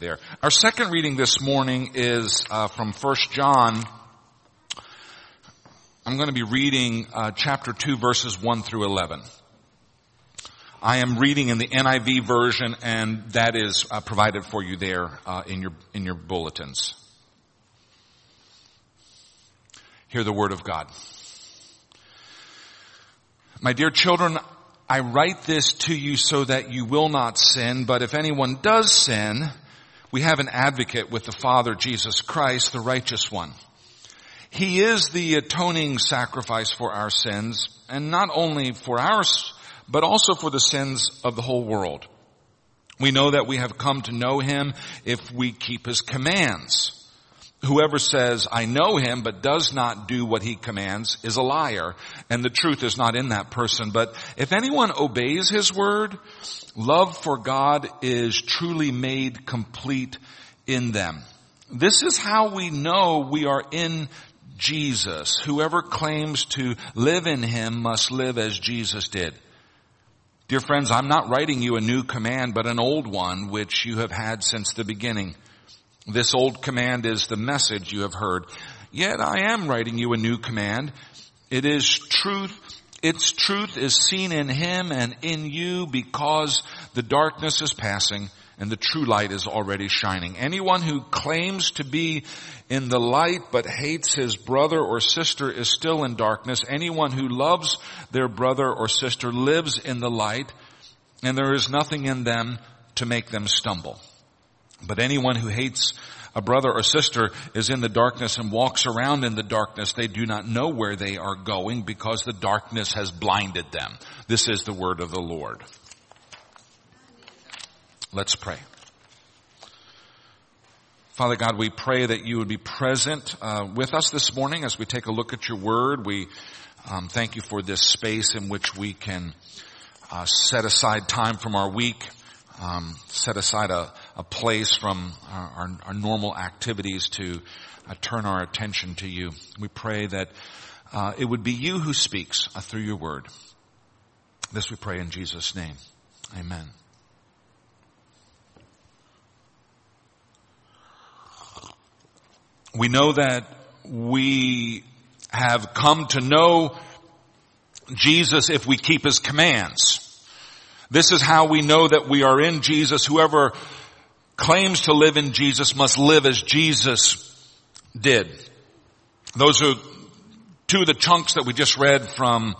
there. Our second reading this morning is uh, from First John. I'm going to be reading uh, chapter 2 verses 1 through 11. I am reading in the NIV version and that is uh, provided for you there uh, in your in your bulletins. Hear the word of God. My dear children, I write this to you so that you will not sin, but if anyone does sin, we have an advocate with the Father, Jesus Christ, the righteous one. He is the atoning sacrifice for our sins, and not only for ours, but also for the sins of the whole world. We know that we have come to know Him if we keep His commands. Whoever says, I know him, but does not do what he commands is a liar, and the truth is not in that person. But if anyone obeys his word, love for God is truly made complete in them. This is how we know we are in Jesus. Whoever claims to live in him must live as Jesus did. Dear friends, I'm not writing you a new command, but an old one which you have had since the beginning. This old command is the message you have heard. Yet I am writing you a new command. It is truth. Its truth is seen in him and in you because the darkness is passing and the true light is already shining. Anyone who claims to be in the light but hates his brother or sister is still in darkness. Anyone who loves their brother or sister lives in the light and there is nothing in them to make them stumble. But anyone who hates a brother or sister is in the darkness and walks around in the darkness, they do not know where they are going because the darkness has blinded them. This is the word of the Lord. Let's pray. Father God, we pray that you would be present uh, with us this morning as we take a look at your word. We um, thank you for this space in which we can uh, set aside time from our week um, set aside a, a place from our, our, our, normal activities to uh, turn our attention to you. We pray that uh, it would be you who speaks uh, through your word. This we pray in Jesus' name. Amen. We know that we have come to know Jesus if we keep his commands. This is how we know that we are in Jesus. Whoever claims to live in Jesus must live as Jesus did. Those are two of the chunks that we just read from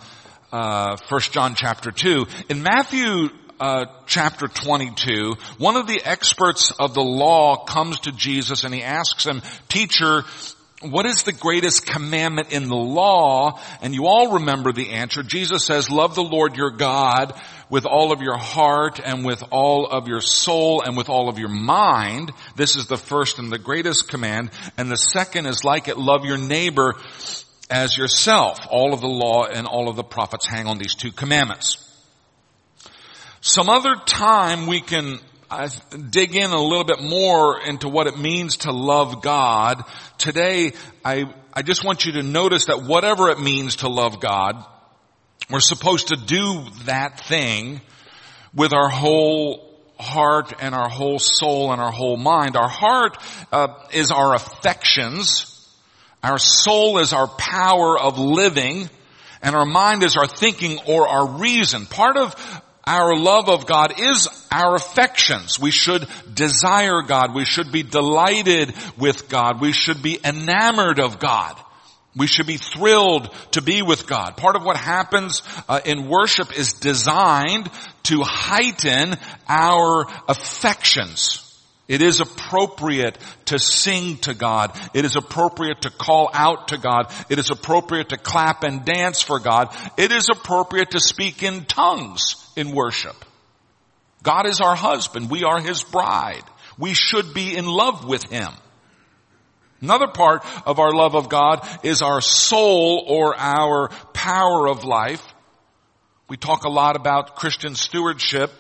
uh, 1 John chapter 2. In Matthew uh, chapter 22, one of the experts of the law comes to Jesus and he asks him, Teacher, what is the greatest commandment in the law? And you all remember the answer. Jesus says, love the Lord your God with all of your heart and with all of your soul and with all of your mind. This is the first and the greatest command. And the second is like it, love your neighbor as yourself. All of the law and all of the prophets hang on these two commandments. Some other time we can I dig in a little bit more into what it means to love God. Today, I, I just want you to notice that whatever it means to love God, we're supposed to do that thing with our whole heart and our whole soul and our whole mind. Our heart uh, is our affections. Our soul is our power of living and our mind is our thinking or our reason. Part of our love of God is our affections. We should desire God. We should be delighted with God. We should be enamored of God. We should be thrilled to be with God. Part of what happens uh, in worship is designed to heighten our affections. It is appropriate to sing to God. It is appropriate to call out to God. It is appropriate to clap and dance for God. It is appropriate to speak in tongues in worship. God is our husband. We are his bride. We should be in love with him. Another part of our love of God is our soul or our power of life. We talk a lot about Christian stewardship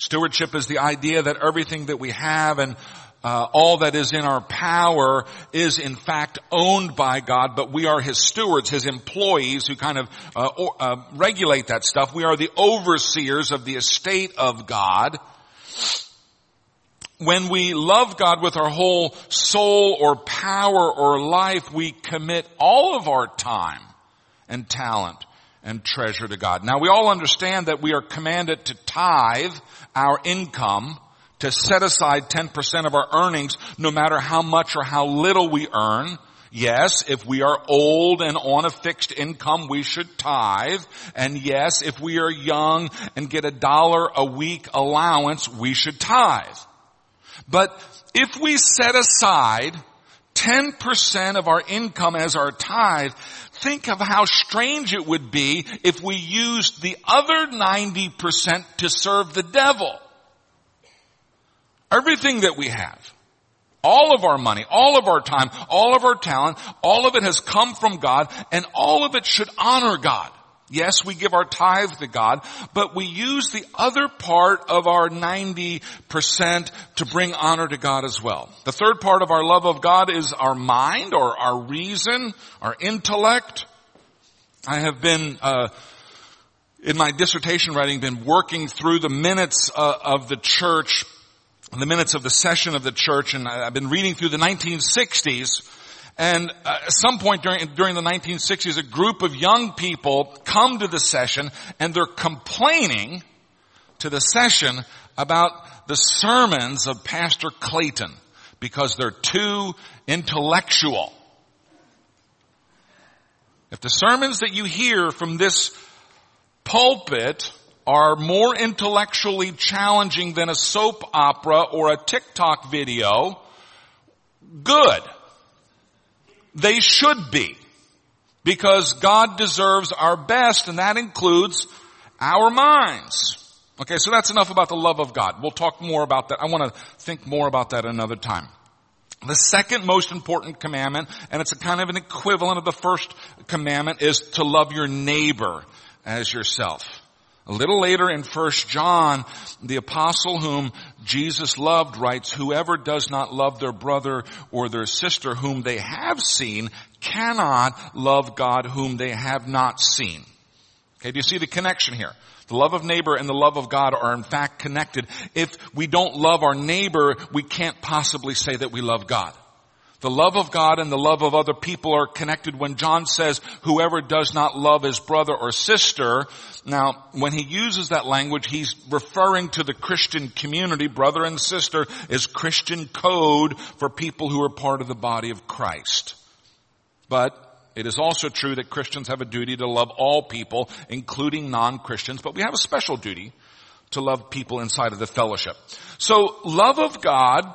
Stewardship is the idea that everything that we have and uh, all that is in our power is in fact owned by God, but we are His stewards, His employees who kind of uh, uh, regulate that stuff. We are the overseers of the estate of God. When we love God with our whole soul or power or life, we commit all of our time and talent and treasure to God. Now we all understand that we are commanded to tithe our income to set aside 10% of our earnings no matter how much or how little we earn. Yes, if we are old and on a fixed income, we should tithe. And yes, if we are young and get a dollar a week allowance, we should tithe. But if we set aside 10% of our income as our tithe, think of how strange it would be if we used the other 90% to serve the devil. Everything that we have, all of our money, all of our time, all of our talent, all of it has come from God and all of it should honor God. Yes, we give our tithe to God, but we use the other part of our 90% to bring honor to God as well. The third part of our love of God is our mind or our reason, our intellect. I have been, uh, in my dissertation writing, been working through the minutes uh, of the church, the minutes of the session of the church, and I've been reading through the 1960s and uh, at some point during, during the 1960s, a group of young people come to the session and they're complaining to the session about the sermons of Pastor Clayton because they're too intellectual. If the sermons that you hear from this pulpit are more intellectually challenging than a soap opera or a TikTok video, good. They should be. Because God deserves our best and that includes our minds. Okay, so that's enough about the love of God. We'll talk more about that. I want to think more about that another time. The second most important commandment, and it's a kind of an equivalent of the first commandment, is to love your neighbor as yourself. A little later in 1 John, the apostle whom Jesus loved writes, whoever does not love their brother or their sister whom they have seen cannot love God whom they have not seen. Okay, do you see the connection here? The love of neighbor and the love of God are in fact connected. If we don't love our neighbor, we can't possibly say that we love God. The love of God and the love of other people are connected when John says, whoever does not love his brother or sister. Now, when he uses that language, he's referring to the Christian community. Brother and sister is Christian code for people who are part of the body of Christ. But it is also true that Christians have a duty to love all people, including non-Christians, but we have a special duty to love people inside of the fellowship. So love of God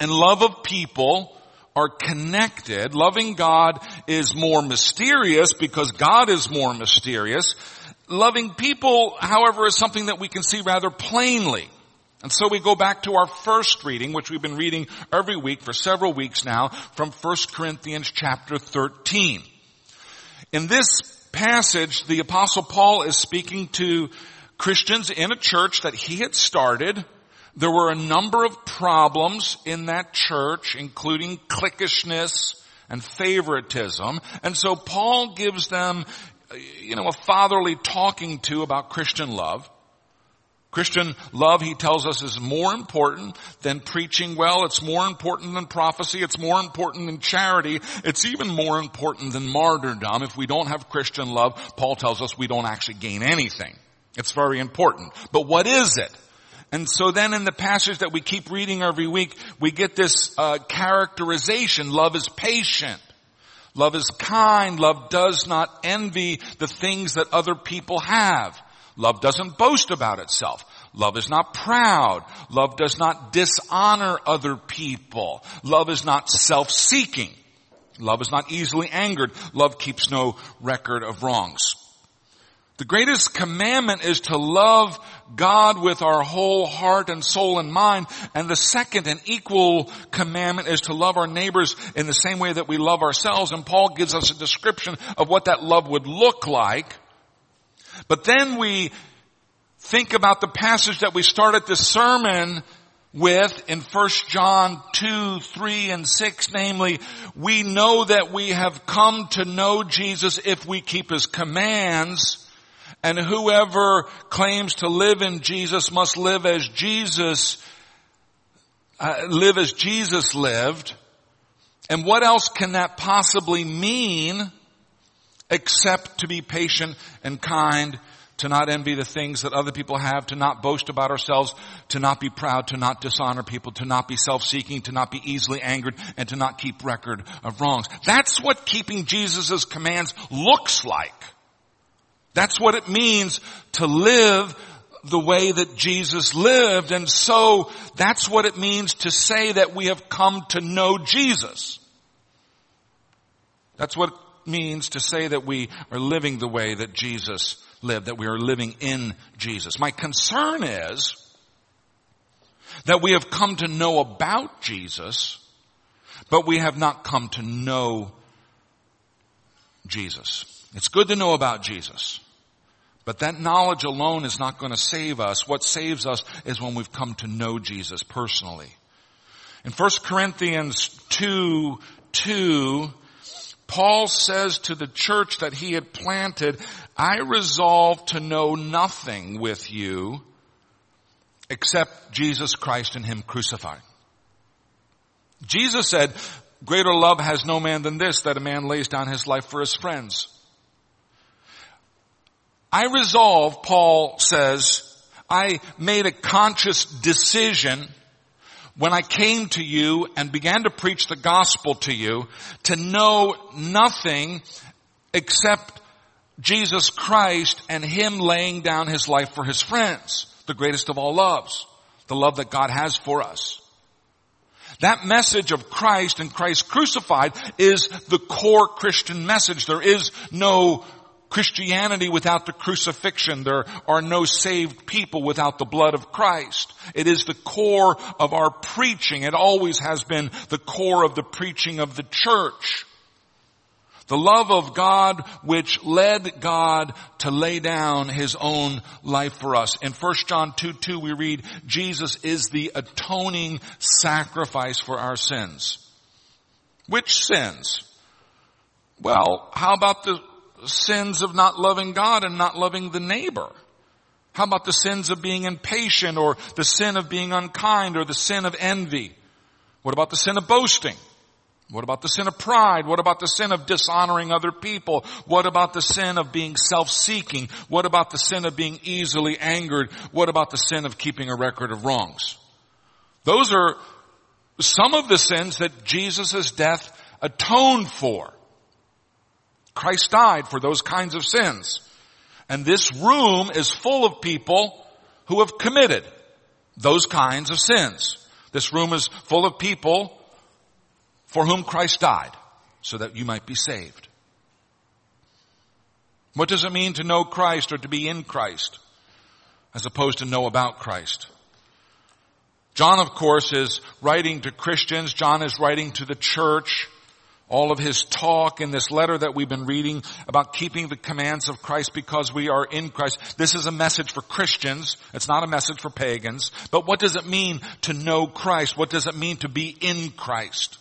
and love of people are connected. Loving God is more mysterious because God is more mysterious. Loving people, however, is something that we can see rather plainly. And so we go back to our first reading, which we've been reading every week for several weeks now, from 1 Corinthians chapter 13. In this passage, the apostle Paul is speaking to Christians in a church that he had started, there were a number of problems in that church, including cliquishness and favoritism. And so Paul gives them, you know, a fatherly talking to about Christian love. Christian love, he tells us, is more important than preaching well. It's more important than prophecy. It's more important than charity. It's even more important than martyrdom. If we don't have Christian love, Paul tells us we don't actually gain anything. It's very important. But what is it? And so then in the passage that we keep reading every week, we get this uh, characterization. Love is patient. Love is kind. Love does not envy the things that other people have. Love doesn't boast about itself. Love is not proud. Love does not dishonor other people. Love is not self-seeking. Love is not easily angered. Love keeps no record of wrongs. The greatest commandment is to love God with our whole heart and soul and mind. And the second and equal commandment is to love our neighbors in the same way that we love ourselves. And Paul gives us a description of what that love would look like. But then we think about the passage that we started this sermon with in 1 John 2, 3, and 6, namely, we know that we have come to know Jesus if we keep His commands, and whoever claims to live in Jesus must live as Jesus uh, live as Jesus lived. And what else can that possibly mean except to be patient and kind, to not envy the things that other people have, to not boast about ourselves, to not be proud, to not dishonor people, to not be self-seeking, to not be easily angered, and to not keep record of wrongs. That's what keeping Jesus' commands looks like. That's what it means to live the way that Jesus lived. And so that's what it means to say that we have come to know Jesus. That's what it means to say that we are living the way that Jesus lived, that we are living in Jesus. My concern is that we have come to know about Jesus, but we have not come to know Jesus. It's good to know about Jesus. But that knowledge alone is not going to save us. What saves us is when we've come to know Jesus personally. In 1 Corinthians 2, 2, Paul says to the church that he had planted, I resolve to know nothing with you except Jesus Christ and Him crucified. Jesus said, greater love has no man than this, that a man lays down his life for his friends. I resolved, Paul says, I made a conscious decision when I came to you and began to preach the gospel to you to know nothing except Jesus Christ and Him laying down His life for His friends, the greatest of all loves, the love that God has for us. That message of Christ and Christ crucified is the core Christian message. There is no Christianity without the crucifixion. There are no saved people without the blood of Christ. It is the core of our preaching. It always has been the core of the preaching of the church. The love of God which led God to lay down his own life for us. In 1 John 2, 2 we read, Jesus is the atoning sacrifice for our sins. Which sins? Well, how about the sins of not loving God and not loving the neighbor? How about the sins of being impatient or the sin of being unkind or the sin of envy? What about the sin of boasting? What about the sin of pride? What about the sin of dishonoring other people? What about the sin of being self-seeking? What about the sin of being easily angered? What about the sin of keeping a record of wrongs? Those are some of the sins that Jesus' death atoned for. Christ died for those kinds of sins. And this room is full of people who have committed those kinds of sins. This room is full of people for whom Christ died so that you might be saved. What does it mean to know Christ or to be in Christ as opposed to know about Christ? John, of course, is writing to Christians. John is writing to the church all of his talk in this letter that we've been reading about keeping the commands of Christ because we are in Christ. This is a message for Christians. It's not a message for pagans. But what does it mean to know Christ? What does it mean to be in Christ?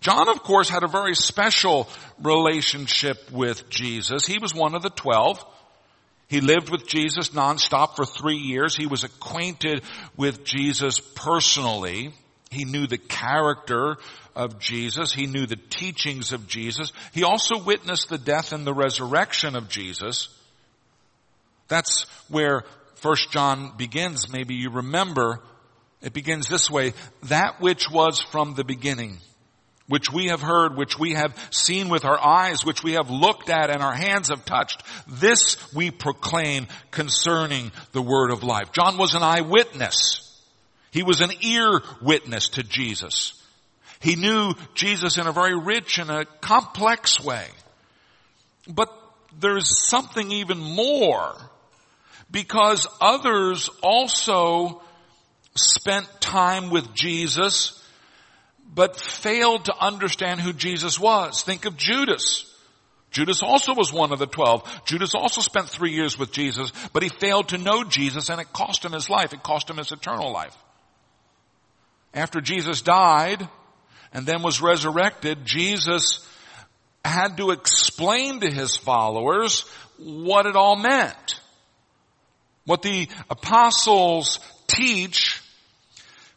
John, of course, had a very special relationship with Jesus. He was one of the twelve. He lived with Jesus nonstop for three years. He was acquainted with Jesus personally. He knew the character of Jesus. He knew the teachings of Jesus. He also witnessed the death and the resurrection of Jesus. That's where First John begins. Maybe you remember it begins this way. That which was from the beginning, which we have heard, which we have seen with our eyes, which we have looked at and our hands have touched. This we proclaim concerning the word of life. John was an eyewitness. He was an ear witness to Jesus. He knew Jesus in a very rich and a complex way. But there's something even more because others also spent time with Jesus but failed to understand who Jesus was. Think of Judas. Judas also was one of the twelve. Judas also spent three years with Jesus, but he failed to know Jesus and it cost him his life. It cost him his eternal life after Jesus died and then was resurrected, Jesus had to explain to his followers what it all meant. What the apostles teach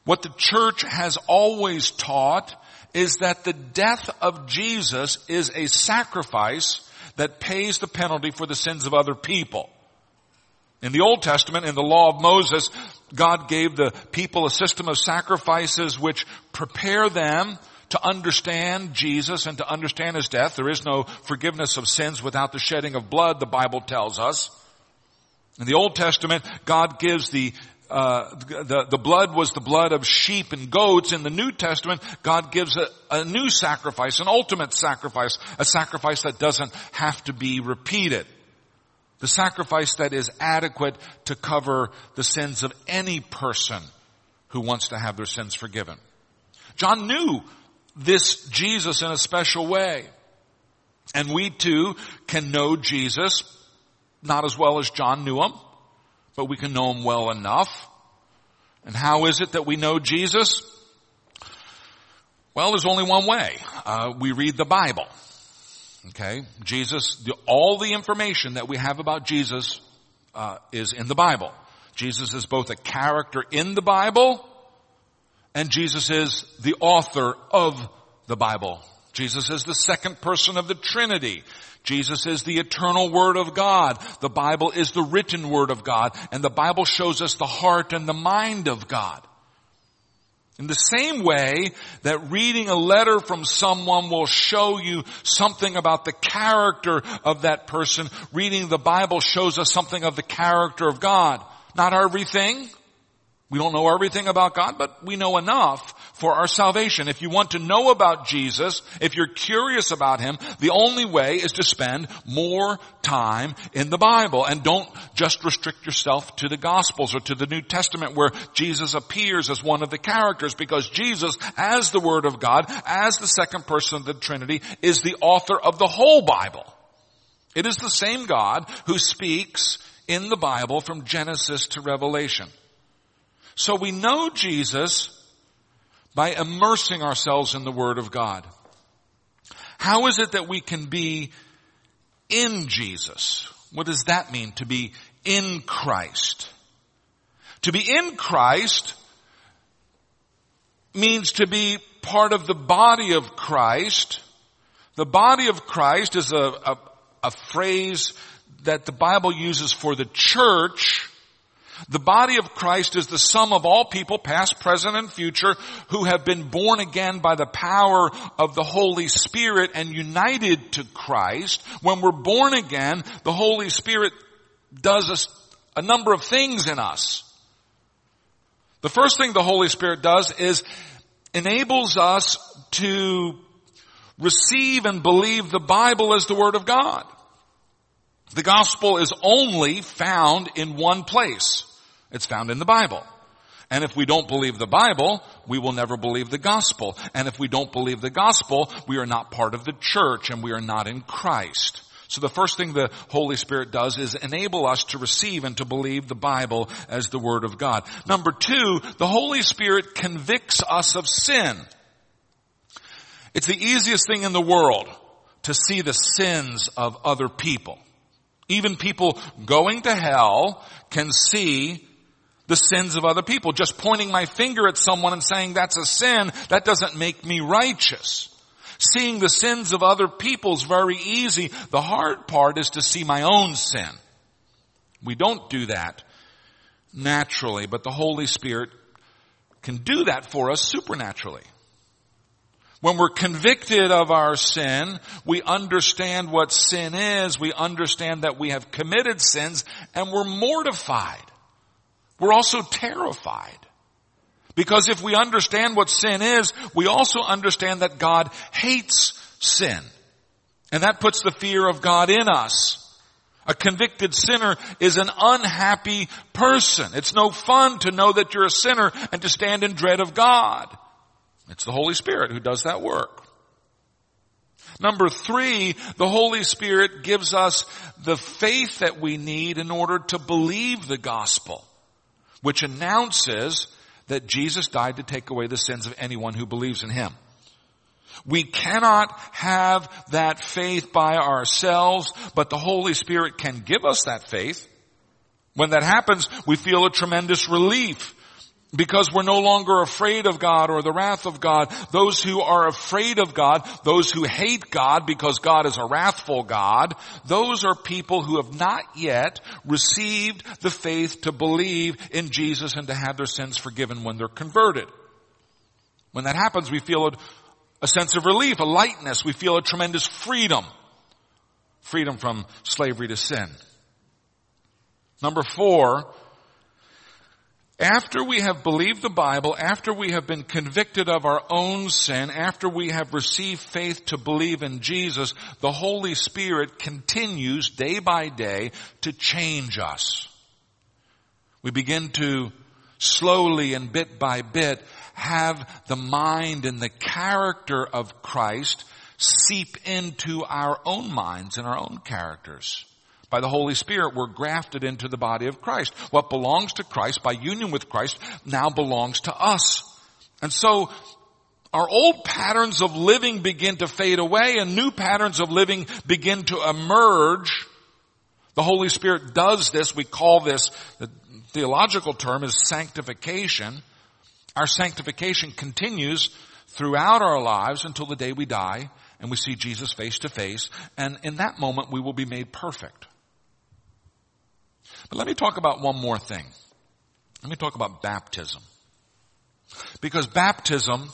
What the church has always taught is that the death of Jesus is a sacrifice that pays the penalty for the sins of other people. In the Old Testament, in the law of Moses, God gave the people a system of sacrifices which prepare them to understand Jesus and to understand His death. There is no forgiveness of sins without the shedding of blood, the Bible tells us. In the Old Testament, God gives the uh, the, the blood was the blood of sheep and goats. In the New Testament, God gives a, a new sacrifice, an ultimate sacrifice, a sacrifice that doesn't have to be repeated. The sacrifice that is adequate to cover the sins of any person who wants to have their sins forgiven. John knew this Jesus in a special way. And we too can know Jesus, not as well as John knew him, but we can know him well enough. And how is it that we know Jesus? Well, there's only one way. Uh, we read the Bible. Okay, Jesus. The, all the information that we have about Jesus uh, is in the Bible. Jesus is both a character in the Bible, and Jesus is the author of the Bible. Jesus is the second person of the Trinity. Jesus is the eternal Word of God. The Bible is the written Word of God, and the Bible shows us the heart and the mind of God. In the same way that reading a letter from someone will show you something about the character of that person, reading the Bible shows us something of the character of God. Not everything, we don't know everything about God, but we know enough for our salvation. If you want to know about Jesus, if you're curious about Him, the only way is to spend more time in the Bible. And don't just restrict yourself to the Gospels or to the New Testament where Jesus appears as one of the characters because Jesus, as the Word of God, as the second person of the Trinity, is the author of the whole Bible. It is the same God who speaks in the Bible from Genesis to Revelation. So we know Jesus by immersing ourselves in the Word of God. How is it that we can be in Jesus? What does that mean to be in Christ? To be in Christ means to be part of the body of Christ. The body of Christ is a, a, a phrase that the Bible uses for the church the body of Christ is the sum of all people, past, present, and future, who have been born again by the power of the Holy Spirit and united to Christ. When we're born again, the Holy Spirit does a, a number of things in us. The first thing the Holy Spirit does is enables us to receive and believe the Bible as the Word of God. The gospel is only found in one place. It's found in the Bible. And if we don't believe the Bible, we will never believe the gospel. And if we don't believe the gospel, we are not part of the church and we are not in Christ. So the first thing the Holy Spirit does is enable us to receive and to believe the Bible as the Word of God. Number two, the Holy Spirit convicts us of sin. It's the easiest thing in the world to see the sins of other people. Even people going to hell can see the sins of other people. Just pointing my finger at someone and saying that's a sin, that doesn't make me righteous. Seeing the sins of other people is very easy. The hard part is to see my own sin. We don't do that naturally, but the Holy Spirit can do that for us supernaturally. When we're convicted of our sin, we understand what sin is, we understand that we have committed sins, and we're mortified. We're also terrified. Because if we understand what sin is, we also understand that God hates sin. And that puts the fear of God in us. A convicted sinner is an unhappy person. It's no fun to know that you're a sinner and to stand in dread of God. It's the Holy Spirit who does that work. Number three, the Holy Spirit gives us the faith that we need in order to believe the gospel which announces that Jesus died to take away the sins of anyone who believes in Him. We cannot have that faith by ourselves, but the Holy Spirit can give us that faith. When that happens, we feel a tremendous relief. Because we're no longer afraid of God or the wrath of God. Those who are afraid of God, those who hate God because God is a wrathful God, those are people who have not yet received the faith to believe in Jesus and to have their sins forgiven when they're converted. When that happens, we feel a, a sense of relief, a lightness. We feel a tremendous freedom. Freedom from slavery to sin. Number four, after we have believed the Bible, after we have been convicted of our own sin, after we have received faith to believe in Jesus, the Holy Spirit continues day by day to change us. We begin to slowly and bit by bit have the mind and the character of Christ seep into our own minds and our own characters. By the Holy Spirit, we're grafted into the body of Christ. What belongs to Christ by union with Christ now belongs to us. And so our old patterns of living begin to fade away and new patterns of living begin to emerge. The Holy Spirit does this. We call this, the theological term is sanctification. Our sanctification continues throughout our lives until the day we die and we see Jesus face to face. And in that moment, we will be made perfect. But let me talk about one more thing. Let me talk about baptism. Because baptism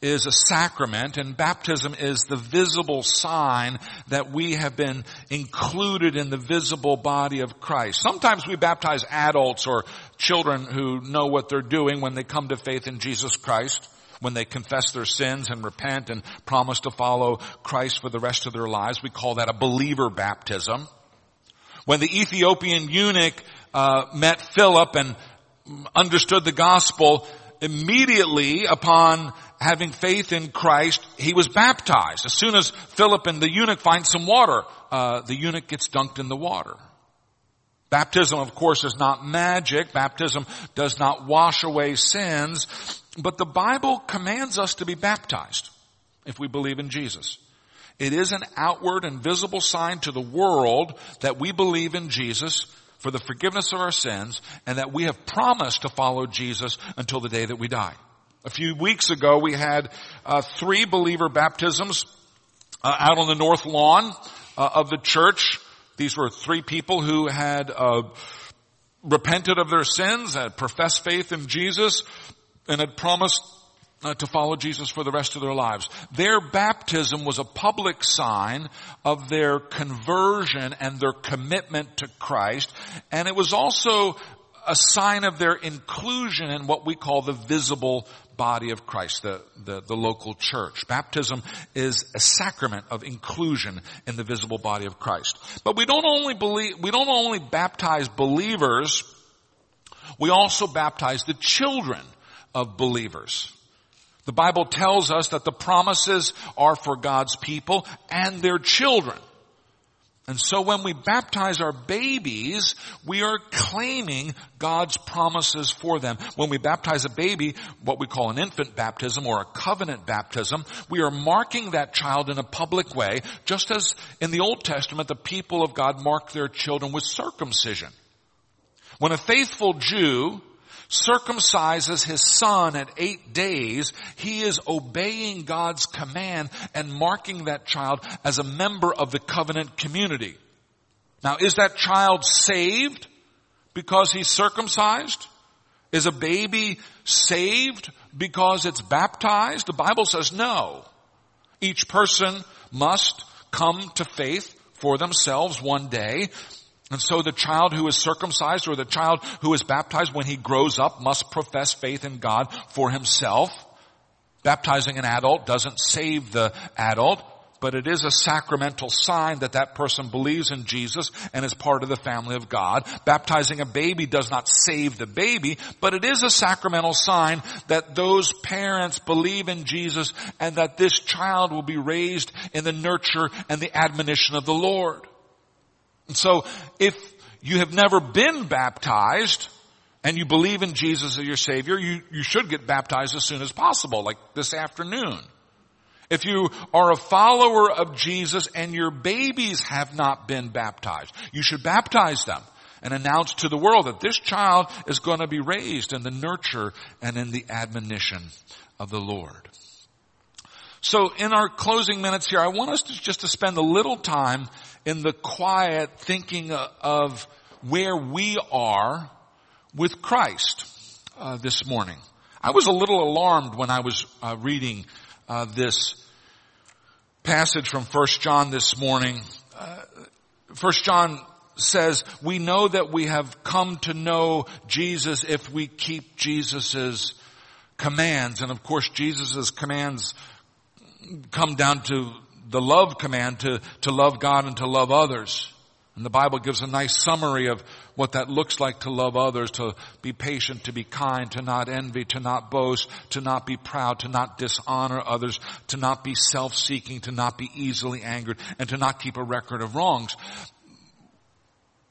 is a sacrament and baptism is the visible sign that we have been included in the visible body of Christ. Sometimes we baptize adults or children who know what they're doing when they come to faith in Jesus Christ when they confess their sins and repent and promise to follow Christ for the rest of their lives. We call that a believer baptism. When the Ethiopian eunuch uh, met Philip and understood the gospel, immediately upon having faith in Christ, he was baptized. As soon as Philip and the eunuch find some water, uh, the eunuch gets dunked in the water. Baptism, of course, is not magic. Baptism does not wash away sins, but the Bible commands us to be baptized if we believe in Jesus. It is an outward and visible sign to the world that we believe in Jesus for the forgiveness of our sins and that we have promised to follow Jesus until the day that we die. A few weeks ago we had uh, three believer baptisms uh, out on the north lawn uh, of the church. These were three people who had uh, repented of their sins, had professed faith in Jesus, and had promised uh, to follow Jesus for the rest of their lives. Their baptism was a public sign of their conversion and their commitment to Christ, and it was also a sign of their inclusion in what we call the visible body of Christ, the, the, the, local church. Baptism is a sacrament of inclusion in the visible body of Christ. But we don't only believe, we don't only baptize believers, we also baptize the children of believers. The Bible tells us that the promises are for God's people and their children. And so when we baptize our babies, we are claiming God's promises for them. When we baptize a baby, what we call an infant baptism or a covenant baptism, we are marking that child in a public way, just as in the Old Testament the people of God marked their children with circumcision. When a faithful Jew circumcises his son at eight days, he is obeying God's command and marking that child as a member of the covenant community. Now, is that child saved because he's circumcised? Is a baby saved because it's baptized? The Bible says no. Each person must come to faith for themselves one day. And so the child who is circumcised or the child who is baptized when he grows up must profess faith in God for himself. Baptizing an adult doesn't save the adult, but it is a sacramental sign that that person believes in Jesus and is part of the family of God. Baptizing a baby does not save the baby, but it is a sacramental sign that those parents believe in Jesus and that this child will be raised in the nurture and the admonition of the Lord. And so if you have never been baptized and you believe in Jesus as your Savior, you, you should get baptized as soon as possible, like this afternoon. If you are a follower of Jesus and your babies have not been baptized, you should baptize them. and announce to the world that this child is going to be raised in the nurture and in the admonition of the Lord. So in our closing minutes here, I want us to just to spend a little time in the quiet thinking of where we are with Christ uh, this morning. I was a little alarmed when I was uh, reading uh, this passage from First John this morning. Uh, First John says, we know that we have come to know Jesus if we keep Jesus's commands. And of course, Jesus's commands come down to the love command to, to love God and to love others. And the Bible gives a nice summary of what that looks like to love others, to be patient, to be kind, to not envy, to not boast, to not be proud, to not dishonor others, to not be self-seeking, to not be easily angered, and to not keep a record of wrongs.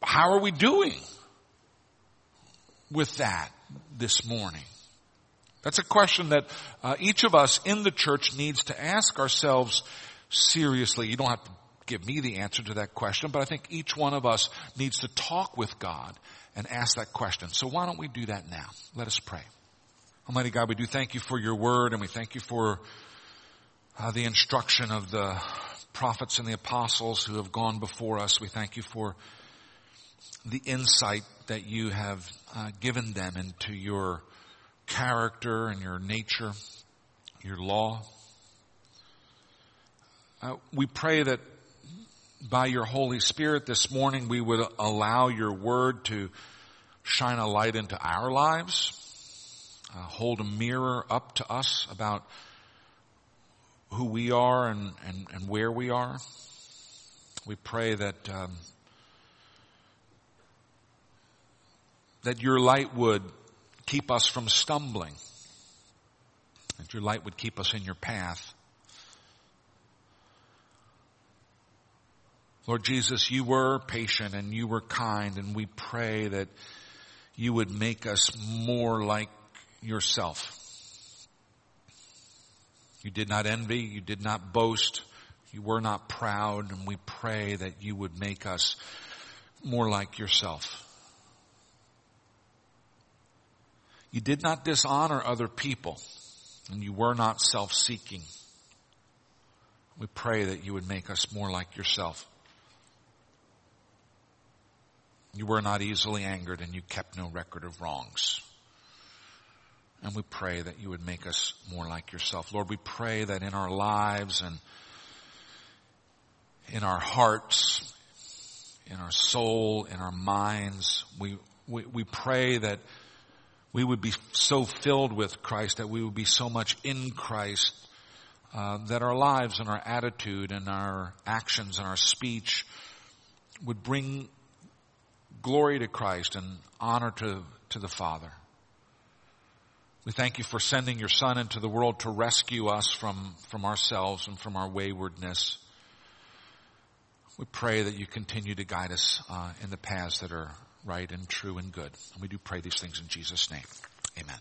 How are we doing with that this morning? That's a question that uh, each of us in the church needs to ask ourselves seriously. You don't have to give me the answer to that question, but I think each one of us needs to talk with God and ask that question. So why don't we do that now? Let us pray. Almighty God, we do thank you for your word and we thank you for uh, the instruction of the prophets and the apostles who have gone before us. We thank you for the insight that you have uh, given them into your character and your nature, your law. Uh, we pray that by your Holy Spirit this morning we would allow your word to shine a light into our lives, uh, hold a mirror up to us about who we are and, and, and where we are. We pray that um, that your light would keep us from stumbling, that your light would keep us in your path. Lord Jesus, you were patient and you were kind and we pray that you would make us more like yourself. You did not envy, you did not boast, you were not proud, and we pray that you would make us more like yourself. You did not dishonor other people, and you were not self-seeking. We pray that you would make us more like yourself. You were not easily angered and you kept no record of wrongs. And we pray that you would make us more like yourself. Lord, we pray that in our lives and in our hearts, in our soul, in our minds, we, we, we pray that we would be so filled with Christ, that we would be so much in Christ, uh, that our lives and our attitude and our actions and our speech would bring glory to Christ and honor to, to the Father. We thank you for sending your Son into the world to rescue us from, from ourselves and from our waywardness. We pray that you continue to guide us uh, in the paths that are right and true and good. And we do pray these things in Jesus' name. Amen.